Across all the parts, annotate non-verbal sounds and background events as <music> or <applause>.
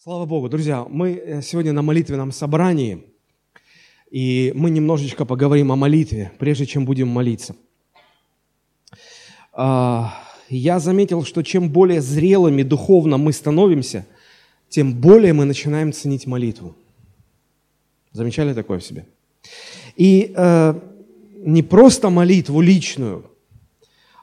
Слава Богу, друзья, мы э, сегодня на молитвенном собрании, и мы немножечко поговорим о молитве, прежде чем будем молиться. А, я заметил, что чем более зрелыми духовно мы становимся, тем более мы начинаем ценить молитву. Замечали такое в себе? И э, не просто молитву личную,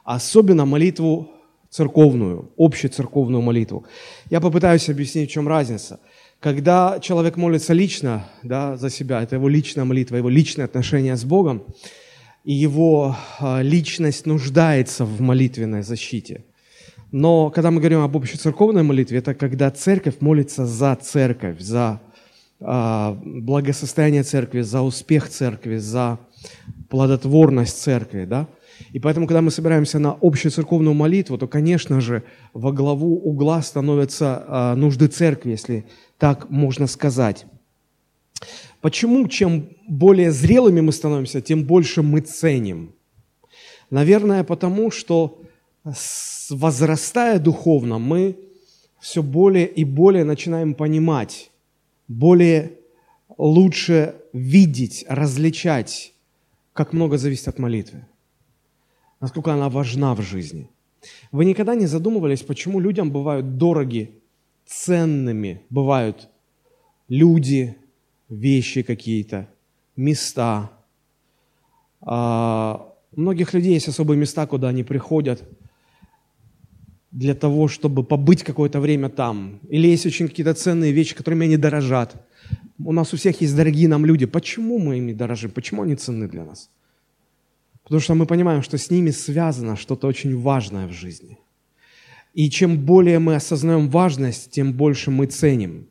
а особенно молитву церковную, общецерковную молитву. Я попытаюсь объяснить, в чем разница. Когда человек молится лично да, за себя, это его личная молитва, его личное отношение с Богом, и его а, личность нуждается в молитвенной защите. Но когда мы говорим об общецерковной молитве, это когда церковь молится за церковь, за а, благосостояние церкви, за успех церкви, за плодотворность церкви. Да? И поэтому, когда мы собираемся на общую церковную молитву, то, конечно же, во главу угла становятся э, нужды церкви, если так можно сказать. Почему чем более зрелыми мы становимся, тем больше мы ценим? Наверное, потому что возрастая духовно, мы все более и более начинаем понимать, более лучше видеть, различать, как много зависит от молитвы насколько она важна в жизни. Вы никогда не задумывались, почему людям бывают дороги, ценными бывают люди, вещи какие-то, места. А, у многих людей есть особые места, куда они приходят для того, чтобы побыть какое-то время там. Или есть очень какие-то ценные вещи, которыми они дорожат. У нас у всех есть дорогие нам люди. Почему мы ими дорожим? Почему они ценны для нас? Потому что мы понимаем, что с ними связано что-то очень важное в жизни. И чем более мы осознаем важность, тем больше мы ценим.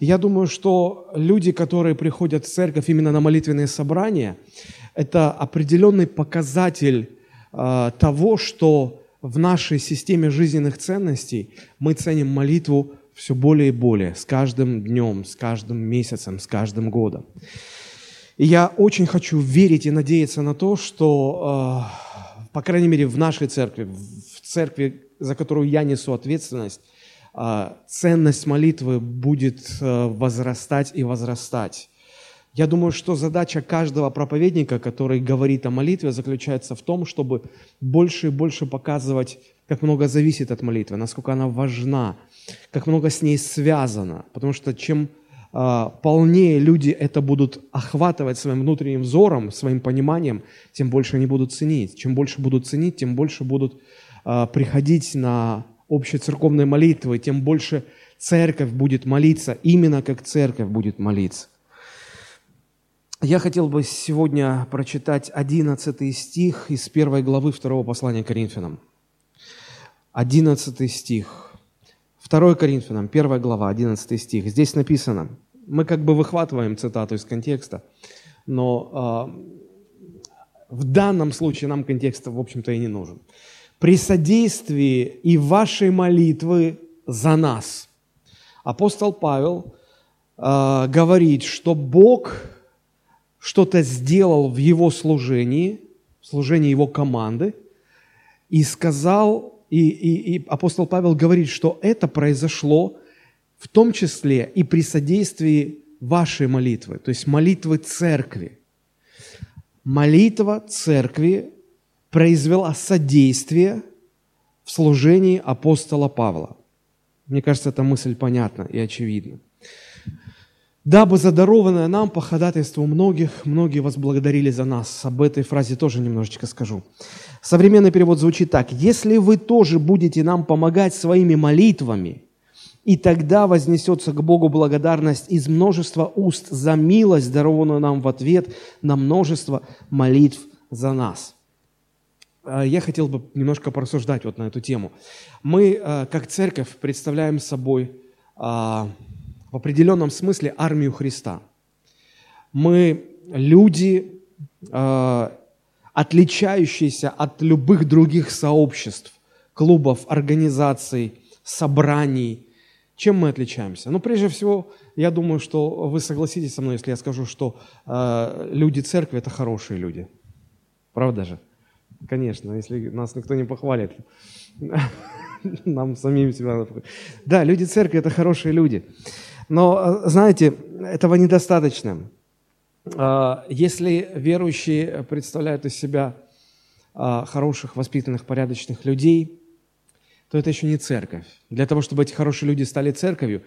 И я думаю, что люди, которые приходят в церковь именно на молитвенные собрания, это определенный показатель э, того, что в нашей системе жизненных ценностей мы ценим молитву все более и более, с каждым днем, с каждым месяцем, с каждым годом. Я очень хочу верить и надеяться на то, что, э, по крайней мере, в нашей церкви, в церкви, за которую я несу ответственность, э, ценность молитвы будет э, возрастать и возрастать. Я думаю, что задача каждого проповедника, который говорит о молитве, заключается в том, чтобы больше и больше показывать, как много зависит от молитвы, насколько она важна, как много с ней связано. Потому что чем полнее люди это будут охватывать своим внутренним взором, своим пониманием, тем больше они будут ценить. Чем больше будут ценить, тем больше будут а, приходить на общие церковные молитвы, тем больше церковь будет молиться, именно как церковь будет молиться. Я хотел бы сегодня прочитать 11 стих из первой главы второго послания Коринфянам. 11 стих. 2 Коринфянам, 1 глава, 11 стих. Здесь написано, мы как бы выхватываем цитату из контекста, но э, в данном случае нам контекст, в общем-то, и не нужен. «При содействии и вашей молитвы за нас». Апостол Павел э, говорит, что Бог что-то сделал в его служении, в служении его команды, и сказал и, и, и апостол Павел говорит, что это произошло в том числе и при содействии вашей молитвы, то есть молитвы церкви. Молитва церкви произвела содействие в служении апостола Павла. Мне кажется, эта мысль понятна и очевидна. Дабы задарованное нам по ходатайству многих, многие возблагодарили за нас. Об этой фразе тоже немножечко скажу. Современный перевод звучит так. «Если вы тоже будете нам помогать своими молитвами, и тогда вознесется к Богу благодарность из множества уст за милость, дарованную нам в ответ на множество молитв за нас». А, я хотел бы немножко порассуждать вот на эту тему. Мы, а, как церковь, представляем собой а, в определенном смысле армию Христа. Мы люди, отличающийся от любых других сообществ, клубов, организаций, собраний. Чем мы отличаемся? Ну, прежде всего, я думаю, что вы согласитесь со мной, если я скажу, что э, люди церкви – это хорошие люди. Правда же? Конечно, если нас никто не похвалит. <laughs> Нам самим себя... Да, люди церкви – это хорошие люди. Но, э, знаете, этого недостаточно. А, если верующие представляют из себя а, хороших, воспитанных, порядочных людей, то это еще не церковь. Для того, чтобы эти хорошие люди стали церковью,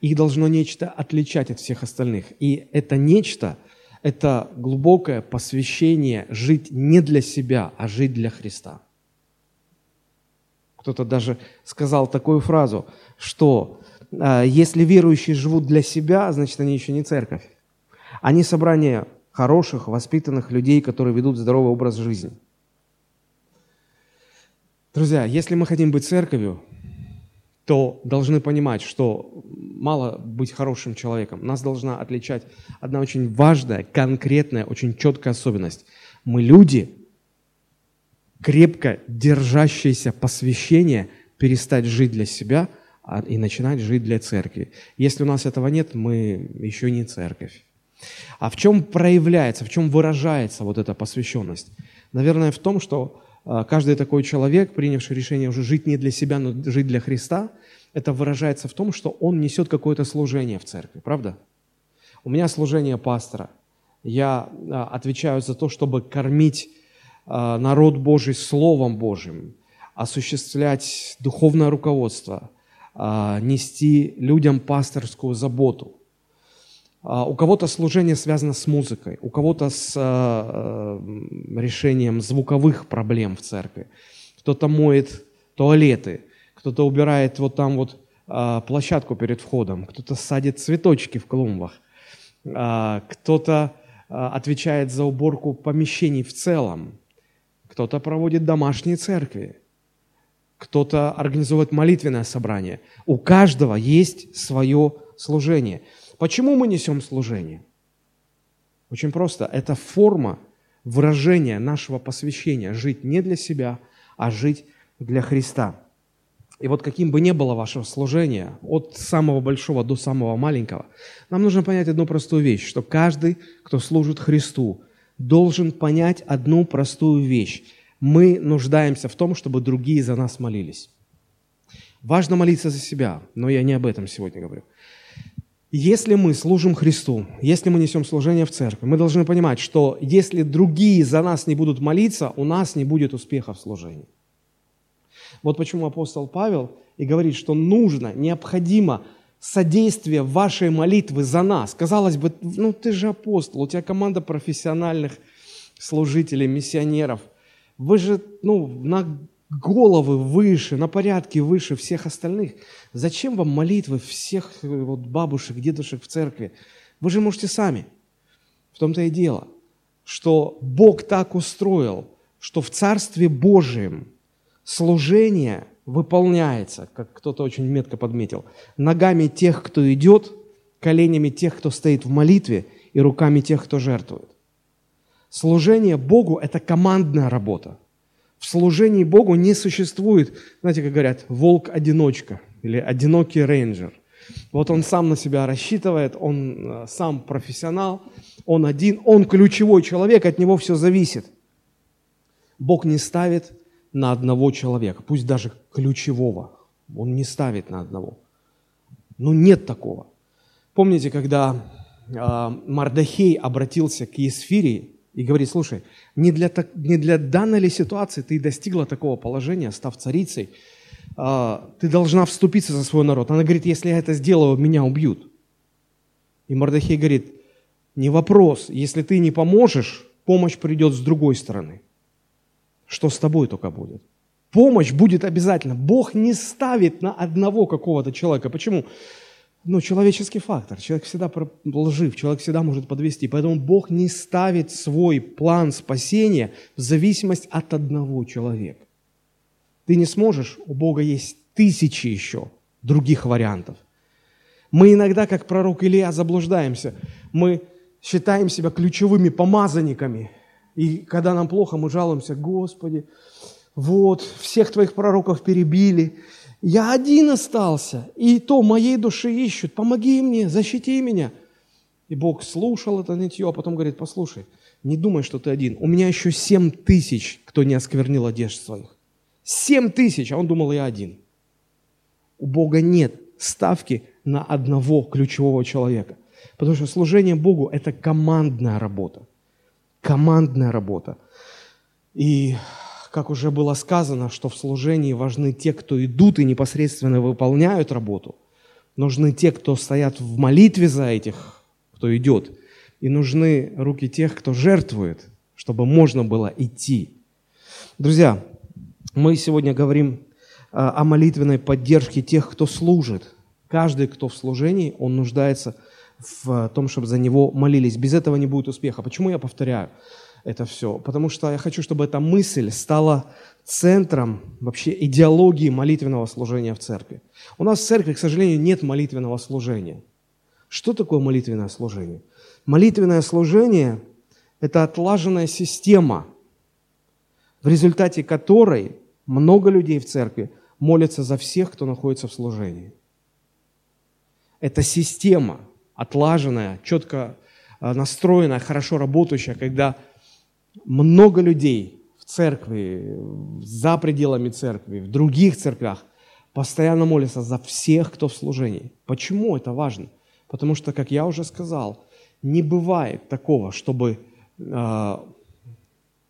их должно нечто отличать от всех остальных. И это нечто – это глубокое посвящение жить не для себя, а жить для Христа. Кто-то даже сказал такую фразу, что если верующие живут для себя, значит, они еще не церковь. Они собрание хороших, воспитанных людей, которые ведут здоровый образ жизни. Друзья, если мы хотим быть церковью, то должны понимать, что мало быть хорошим человеком. Нас должна отличать одна очень важная, конкретная, очень четкая особенность. Мы люди, крепко держащиеся посвящения, перестать жить для себя а, и начинать жить для церкви. Если у нас этого нет, мы еще не церковь. А в чем проявляется, в чем выражается вот эта посвященность? Наверное, в том, что а, каждый такой человек, принявший решение уже жить не для себя, но жить для Христа, это выражается в том, что он несет какое-то служение в церкви, правда? У меня служение пастора. Я а, отвечаю за то, чтобы кормить а, народ Божий Словом Божьим, осуществлять духовное руководство, нести людям пасторскую заботу – а, у кого-то служение связано с музыкой, у кого-то с а, решением звуковых проблем в церкви. Кто-то моет туалеты, кто-то убирает вот там вот а, площадку перед входом, кто-то садит цветочки в клумбах, кто-то отвечает за уборку помещений в целом, кто-то проводит домашние церкви, кто-то организует молитвенное собрание. У каждого есть свое служение – Почему мы несем служение? Очень просто. Это форма выражения нашего посвящения. Жить не для себя, а жить для Христа. И вот каким бы ни было ваше служение, от самого большого до самого маленького, нам нужно понять одну простую вещь, что каждый, кто служит Христу, должен понять одну простую вещь. Мы нуждаемся в том, чтобы другие за нас молились. Важно молиться за себя, но я не об этом сегодня говорю. Если мы служим Христу, если мы несем служение в церкви, мы должны понимать, что если другие за нас не будут молиться, у нас не будет успеха в служении. Вот почему апостол Павел и говорит, что нужно, необходимо содействие вашей молитвы за нас. Казалось бы, ну ты же апостол, у тебя команда профессиональных служителей, миссионеров. Вы же ну, на головы выше, на порядке выше всех остальных. Зачем вам молитвы всех вот, бабушек, дедушек в церкви? Вы же можете сами. В том-то и дело, что Бог так устроил, что в Царстве Божьем служение выполняется, как кто-то очень метко подметил, ногами тех, кто идет, коленями тех, кто стоит в молитве, и руками тех, кто жертвует. Служение Богу – это командная работа – в служении Богу не существует, знаете, как говорят, волк-одиночка или одинокий рейнджер. Вот он сам на себя рассчитывает, он э, сам профессионал, он один, он ключевой человек, от него все зависит. Бог не ставит на одного человека, пусть даже ключевого. Он не ставит на одного. Ну, нет такого. Помните, когда э, Мардахей обратился к Есфирии, и говорит, слушай, не для, не для данной ли ситуации ты достигла такого положения, став царицей, а, ты должна вступиться за свой народ. Она говорит, если я это сделаю, меня убьют. И Мордахей говорит, не вопрос, если ты не поможешь, помощь придет с другой стороны. Что с тобой только будет? Помощь будет обязательно. Бог не ставит на одного какого-то человека. Почему? Ну, человеческий фактор. Человек всегда лжив, человек всегда может подвести. Поэтому Бог не ставит свой план спасения в зависимость от одного человека. Ты не сможешь, у Бога есть тысячи еще других вариантов. Мы иногда, как пророк Илья, заблуждаемся. Мы считаем себя ключевыми помазанниками. И когда нам плохо, мы жалуемся, Господи, вот, всех твоих пророков перебили, я один остался, и то моей души ищут. Помоги мне, защити меня. И Бог слушал это нытье, а потом говорит, послушай, не думай, что ты один. У меня еще семь тысяч, кто не осквернил одежд своих. Семь тысяч, а он думал, я один. У Бога нет ставки на одного ключевого человека. Потому что служение Богу – это командная работа. Командная работа. И, как уже было сказано, что в служении важны те, кто идут и непосредственно выполняют работу. Нужны те, кто стоят в молитве за этих, кто идет. И нужны руки тех, кто жертвует, чтобы можно было идти. Друзья, мы сегодня говорим а, о молитвенной поддержке тех, кто служит. Каждый, кто в служении, он нуждается в том, чтобы за него молились. Без этого не будет успеха. Почему я повторяю это все? Потому что я хочу, чтобы эта мысль стала центром вообще идеологии молитвенного служения в церкви. У нас в церкви, к сожалению, нет молитвенного служения. Что такое молитвенное служение? Молитвенное служение – это отлаженная система, в результате которой много людей в церкви молятся за всех, кто находится в служении. Это система, отлаженная, четко э, настроенная, хорошо работающая, когда много людей в церкви, за пределами церкви, в других церквях постоянно молятся за всех, кто в служении. Почему это важно? Потому что, как я уже сказал, не бывает такого, чтобы э,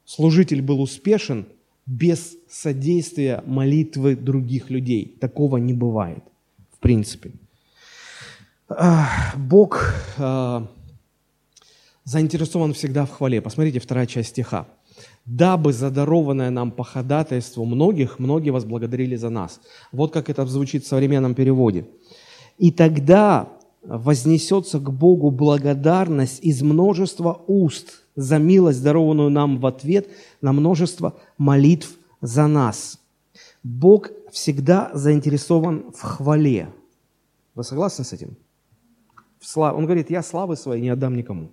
служитель был успешен без содействия молитвы других людей. Такого не бывает, в принципе. Бог э, заинтересован всегда в хвале. Посмотрите, вторая часть стиха. «Дабы задарованное нам по ходатайству многих, многие возблагодарили за нас». Вот как это звучит в современном переводе. «И тогда вознесется к Богу благодарность из множества уст за милость, дарованную нам в ответ на множество молитв за нас. Бог всегда заинтересован в хвале. Вы согласны с этим? Он говорит, я славы своей не отдам никому.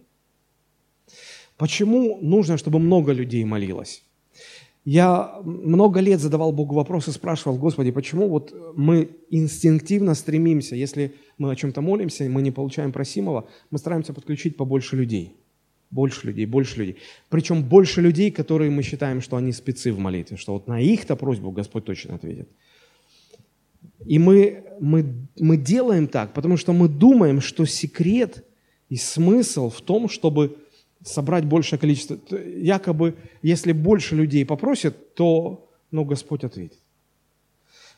Почему нужно, чтобы много людей молилось? Я много лет задавал Богу вопрос и спрашивал, Господи, почему вот мы инстинктивно стремимся, если мы о чем-то молимся, мы не получаем просимого, мы стараемся подключить побольше людей. Больше людей, больше людей. Причем больше людей, которые мы считаем, что они спецы в молитве, что вот на их-то просьбу Господь точно ответит. И мы, мы, мы делаем так, потому что мы думаем, что секрет и смысл в том, чтобы собрать большее количество. Якобы, если больше людей попросят, то ну, Господь ответит.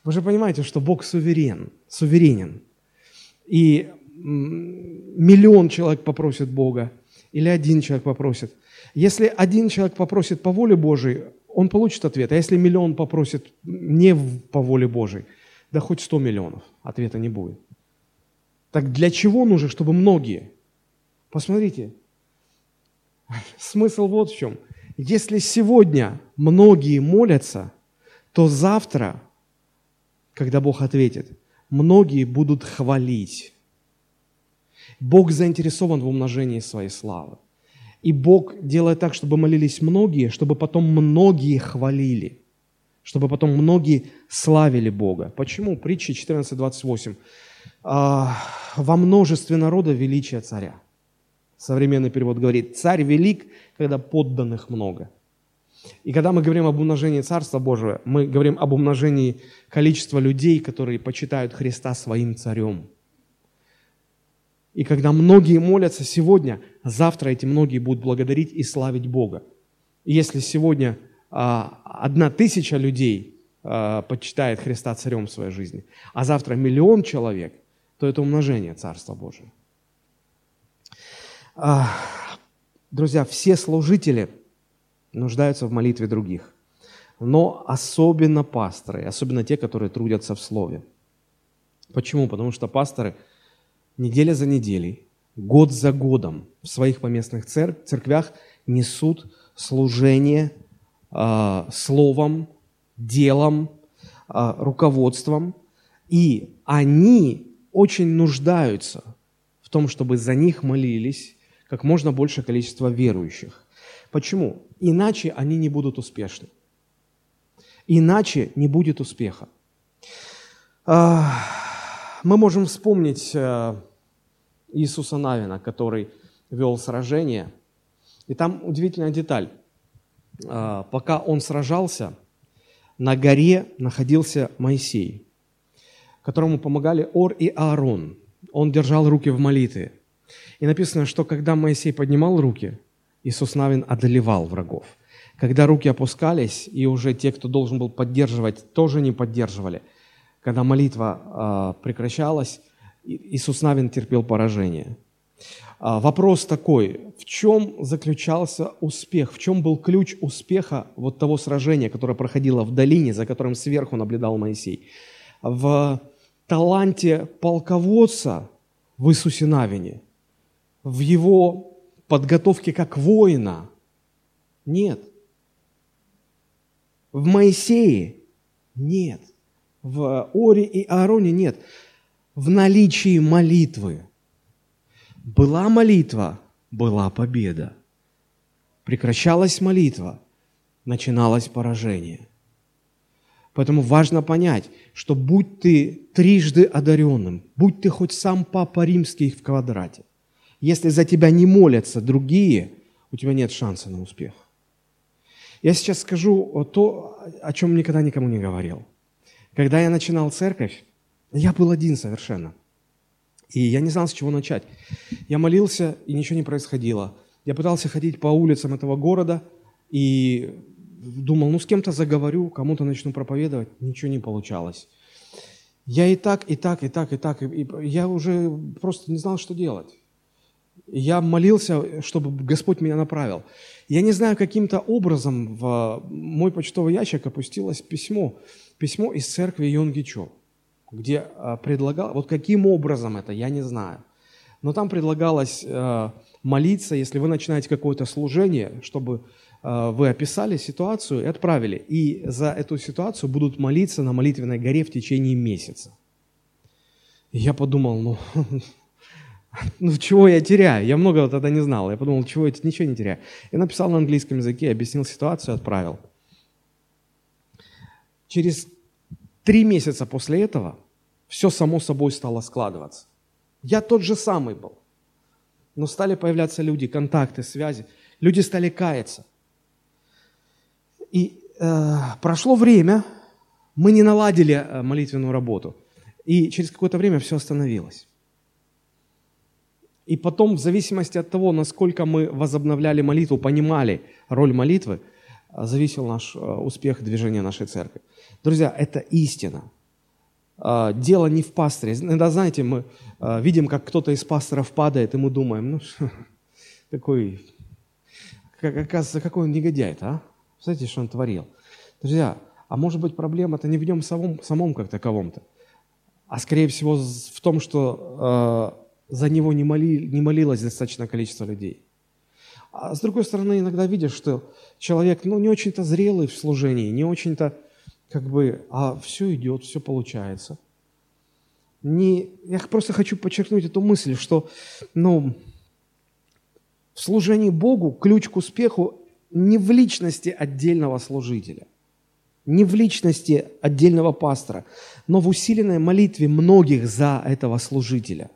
Вы же понимаете, что Бог суверен, суверенен. И миллион человек попросит Бога, или один человек попросит. Если один человек попросит по воле Божией, он получит ответ. А если миллион попросит не по воле Божией, да хоть сто миллионов, ответа не будет. Так для чего нужно, чтобы многие? Посмотрите, <laughs> Смысл вот в чем. Если сегодня многие молятся, то завтра, когда Бог ответит, многие будут хвалить. Бог заинтересован в умножении своей славы. И Бог делает так, чтобы молились многие, чтобы потом многие хвалили, чтобы потом многие славили Бога. Почему? Притча 14.28. «А, «Во множестве народа величие царя». Современный перевод говорит, царь велик, когда подданных много. И когда мы говорим об умножении Царства Божьего, мы говорим об умножении количества людей, которые почитают Христа своим царем. И когда многие молятся сегодня, завтра эти многие будут благодарить и славить Бога. И если сегодня а, одна тысяча людей а, почитает Христа царем в своей жизни, а завтра миллион человек, то это умножение Царства Божьего. Друзья, все служители нуждаются в молитве других, но особенно пасторы, особенно те, которые трудятся в Слове. Почему? Потому что пасторы неделя за неделей, год за годом в своих поместных церк- церквях несут служение э, словом, делом, э, руководством, и они очень нуждаются в том, чтобы за них молились, как можно большее количество верующих. Почему? Иначе они не будут успешны. Иначе не будет успеха. А, мы можем вспомнить э, Иисуса Навина, который вел сражение. И там удивительная деталь. А, пока он сражался, на горе находился Моисей, которому помогали Ор и Аарон. Он держал руки в молитве. И написано, что когда Моисей поднимал руки, Иисус Навин одолевал врагов. Когда руки опускались, и уже те, кто должен был поддерживать, тоже не поддерживали. Когда молитва э, прекращалась, Иисус Навин терпел поражение. А, вопрос такой, в чем заключался успех, в чем был ключ успеха вот того сражения, которое проходило в долине, за которым сверху наблюдал Моисей? В таланте полководца в Иисусе Навине, в его подготовке как воина? Нет. В Моисее? Нет. В Оре и Аароне? Нет. В наличии молитвы – была молитва, была победа. Прекращалась молитва, начиналось поражение. Поэтому важно понять, что будь ты трижды одаренным, будь ты хоть сам Папа Римский в квадрате, если за тебя не молятся другие, у тебя нет шанса на успех. Я сейчас скажу то, о чем никогда никому не говорил. Когда я начинал церковь, я был один совершенно. И я не знал, с чего начать. Я молился, и ничего не происходило. Я пытался ходить по улицам этого города и думал, ну с кем-то заговорю, кому-то начну проповедовать. Ничего не получалось. Я и так, и так, и так, и так. И я уже просто не знал, что делать. Я молился, чтобы Господь меня направил. Я не знаю, каким-то образом в мой почтовый ящик опустилось письмо. Письмо из церкви Йонгичо где а, предлагал, вот каким образом это, я не знаю, но там предлагалось а, молиться, если вы начинаете какое-то служение, чтобы а, вы описали ситуацию и отправили. И за эту ситуацию будут молиться на молитвенной горе в течение месяца. Я подумал, ну, <laughs> <laughs> ну, чего я теряю? Я много тогда не знал. Я подумал, чего я ничего не теряю. Я написал на английском языке, объяснил ситуацию, отправил. Через Три месяца после этого все само собой стало складываться. Я тот же самый был. Но стали появляться люди, контакты, связи. Люди стали каяться. И э, прошло время, мы не наладили э, молитвенную работу. И через какое-то время все остановилось. И потом, в зависимости от того, насколько мы возобновляли молитву, понимали роль молитвы, э, зависел наш э, успех движения нашей церкви. Друзья, это истина. А, дело не в пасторе. Иногда, знаете, мы видим, как кто-то из пасторов падает, и мы думаем, ну, какой, <laughs> как, оказывается, какой он негодяй а? Знаете, что он творил? Друзья, а может быть проблема-то не в нем самом, самом как таковом-то, а скорее всего в том, что э, за него не, моли, не молилось достаточное количество людей. А с другой стороны, иногда видишь, что человек ну, не очень-то зрелый в служении, не очень-то как бы, а все идет, все получается. Не, я просто хочу подчеркнуть эту мысль, что ну, в служении Богу ключ к успеху не в личности отдельного служителя, не в личности отдельного пастора, но в усиленной молитве многих за этого служителя.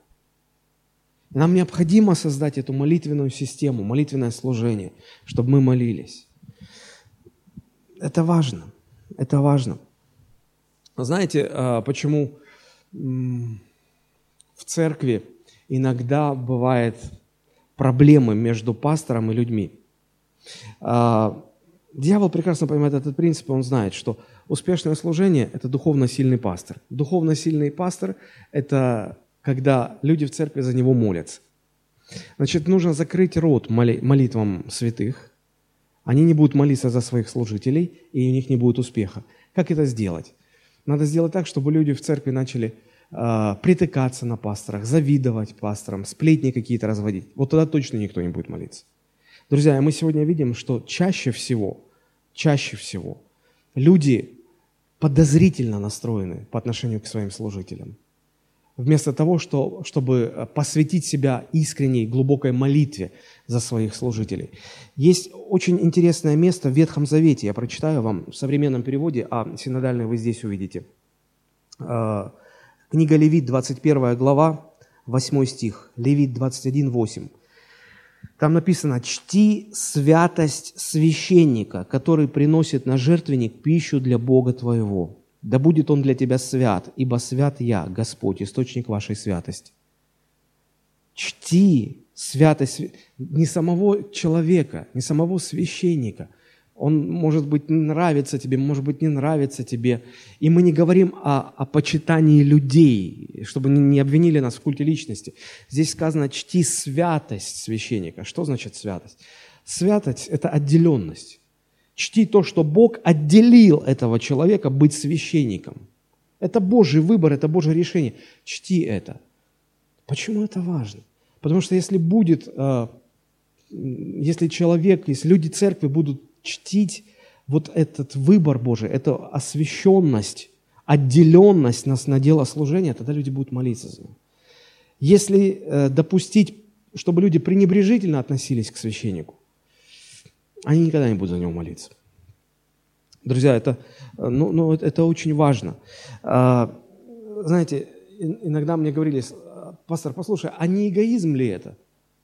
Нам необходимо создать эту молитвенную систему, молитвенное служение, чтобы мы молились. Это важно. Это важно. Знаете, а, почему в церкви иногда бывают проблемы между пастором и людьми? А, дьявол прекрасно понимает этот принцип, он знает, что успешное служение – это духовно сильный пастор. Духовно сильный пастор – это когда люди в церкви за него молятся. Значит, нужно закрыть рот молитвам святых, они не будут молиться за своих служителей, и у них не будет успеха. Как это сделать? Надо сделать так, чтобы люди в церкви начали э, притыкаться на пасторах, завидовать пасторам, сплетни какие-то разводить. Вот тогда точно никто не будет молиться. Друзья, мы сегодня видим, что чаще всего, чаще всего люди подозрительно настроены по отношению к своим служителям вместо того, что, чтобы э, посвятить себя искренней, глубокой молитве за своих служителей. Есть очень интересное место в Ветхом Завете, я прочитаю вам в современном переводе, а синодальный вы здесь увидите. Э, книга Левит, 21 глава, 8 стих, Левит 21, 8. Там написано, чти святость священника, который приносит на жертвенник пищу для Бога твоего. Да будет он для тебя свят, ибо свят я, Господь, источник вашей святости. Чти святость не самого человека, не самого священника – он, может быть, нравится тебе, может быть, не нравится тебе. И мы не говорим о, о почитании людей, чтобы не обвинили нас в культе личности. Здесь сказано «чти святость священника». Что значит святость? Святость – это отделенность. Чти то, что Бог отделил этого человека быть священником. Это Божий выбор, это Божье решение. Чти это. Почему это важно? Потому что если будет, э, если человек, если люди церкви будут чтить вот этот выбор Божий, эту освященность, отделенность нас на дело служения, тогда люди будут молиться за него. Если э, допустить, чтобы люди пренебрежительно относились к священнику, они никогда не будут за него молиться. Друзья, это, э, ну, ну, это очень важно. А, знаете, иногда мне говорили, пастор, послушай, а не эгоизм ли это?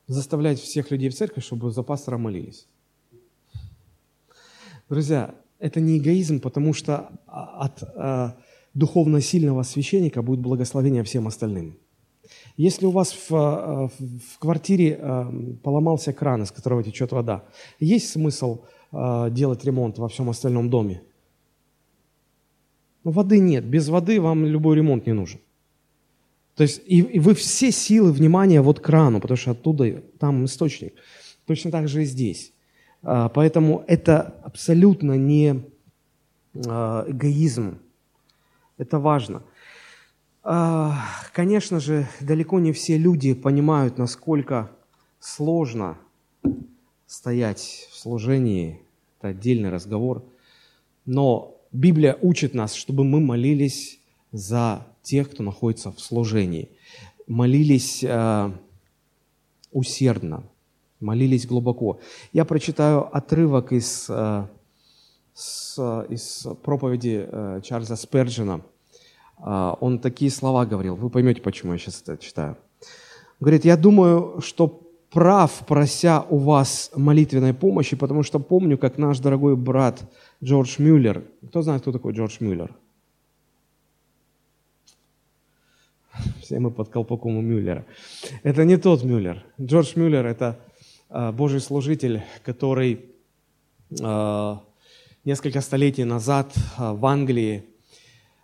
Заставлять всех людей в церкви, чтобы за пастора молились. Друзья, это не эгоизм, потому что от э, духовно сильного священника будет благословение всем остальным. Если у вас в, в, в квартире э, поломался кран, из которого течет вода, есть смысл э, делать ремонт во всем остальном доме? Но воды нет. Без воды вам любой ремонт не нужен. То есть и, и вы все силы внимания вот к крану, потому что оттуда там источник. Точно так же и здесь. Поэтому это абсолютно не эгоизм. Это важно. Конечно же, далеко не все люди понимают, насколько сложно стоять в служении. Это отдельный разговор. Но Библия учит нас, чтобы мы молились за тех, кто находится в служении. Молились усердно, молились глубоко. Я прочитаю отрывок из, э, из проповеди э, Чарльза Сперджина. Э, он такие слова говорил, вы поймете, почему я сейчас это читаю. говорит, я думаю, что прав, прося у вас молитвенной помощи, потому что помню, как наш дорогой брат Джордж Мюллер, кто знает, кто такой Джордж Мюллер? Все мы под колпаком у Мюллера. Это не тот Мюллер. Джордж Мюллер – это Э, Божий служитель, который э, несколько столетий назад в Англии,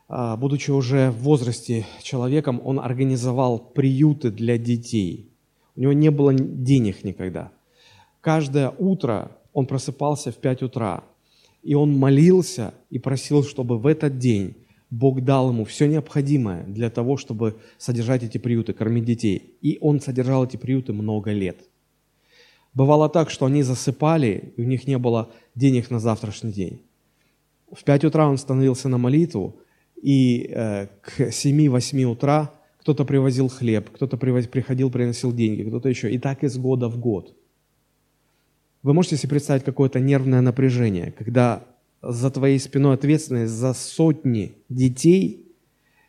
будучи уже в возрасте человеком, он организовал приюты для детей. У него не было денег никогда. Каждое утро он просыпался в 5 утра, и он молился и просил, чтобы в этот день Бог дал ему все необходимое для того, чтобы содержать эти приюты, кормить детей. И он содержал эти приюты много лет – Бывало так, что они засыпали, и у них не было денег на завтрашний день. В 5 утра он становился на молитву, и э, к 7-8 утра кто-то привозил хлеб, кто-то приходил, приносил деньги, кто-то еще. И так из года в год. Вы можете себе представить какое-то нервное напряжение, когда за твоей спиной ответственность за сотни детей,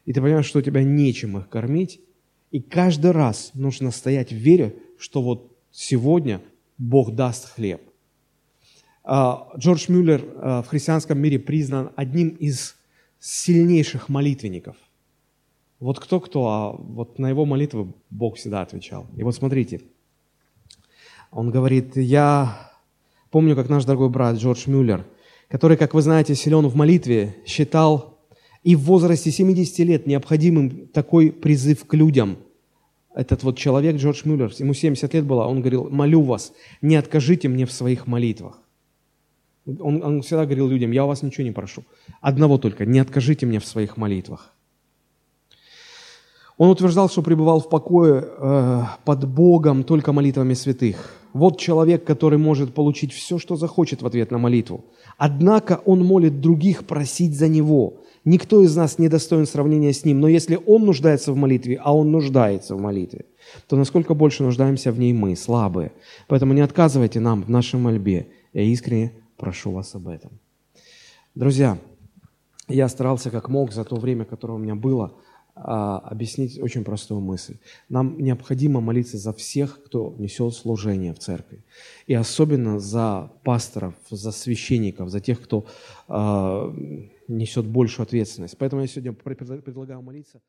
и ты понимаешь, что у тебя нечем их кормить, и каждый раз нужно стоять в вере, что вот сегодня Бог даст хлеб. А, Джордж Мюллер а, в христианском мире признан одним из сильнейших молитвенников. Вот кто-кто, а вот на его молитвы Бог всегда отвечал. И вот смотрите, он говорит, я помню, как наш дорогой брат Джордж Мюллер, который, как вы знаете, силен в молитве, считал и в возрасте 70 лет необходимым такой призыв к людям – этот вот человек, Джордж Мюллер, ему 70 лет было, он говорил, молю вас, не откажите мне в своих молитвах. Он, он всегда говорил людям, я у вас ничего не прошу. Одного только, не откажите мне в своих молитвах. Он утверждал, что пребывал в покое э, под Богом только молитвами святых. Вот человек, который может получить все, что захочет в ответ на молитву. Однако он молит других просить за него. Никто из нас не достоин сравнения с Ним, но если Он нуждается в молитве, а Он нуждается в молитве, то насколько больше нуждаемся в ней мы, слабые. Поэтому не отказывайте нам в нашей мольбе. Я искренне прошу вас об этом. Друзья, я старался как мог за то время, которое у меня было, а, объяснить очень простую мысль. Нам необходимо молиться за всех, кто несет служение в церкви. И особенно за пасторов, за священников, за тех, кто а, несет большую ответственность. Поэтому я сегодня предлагаю молиться.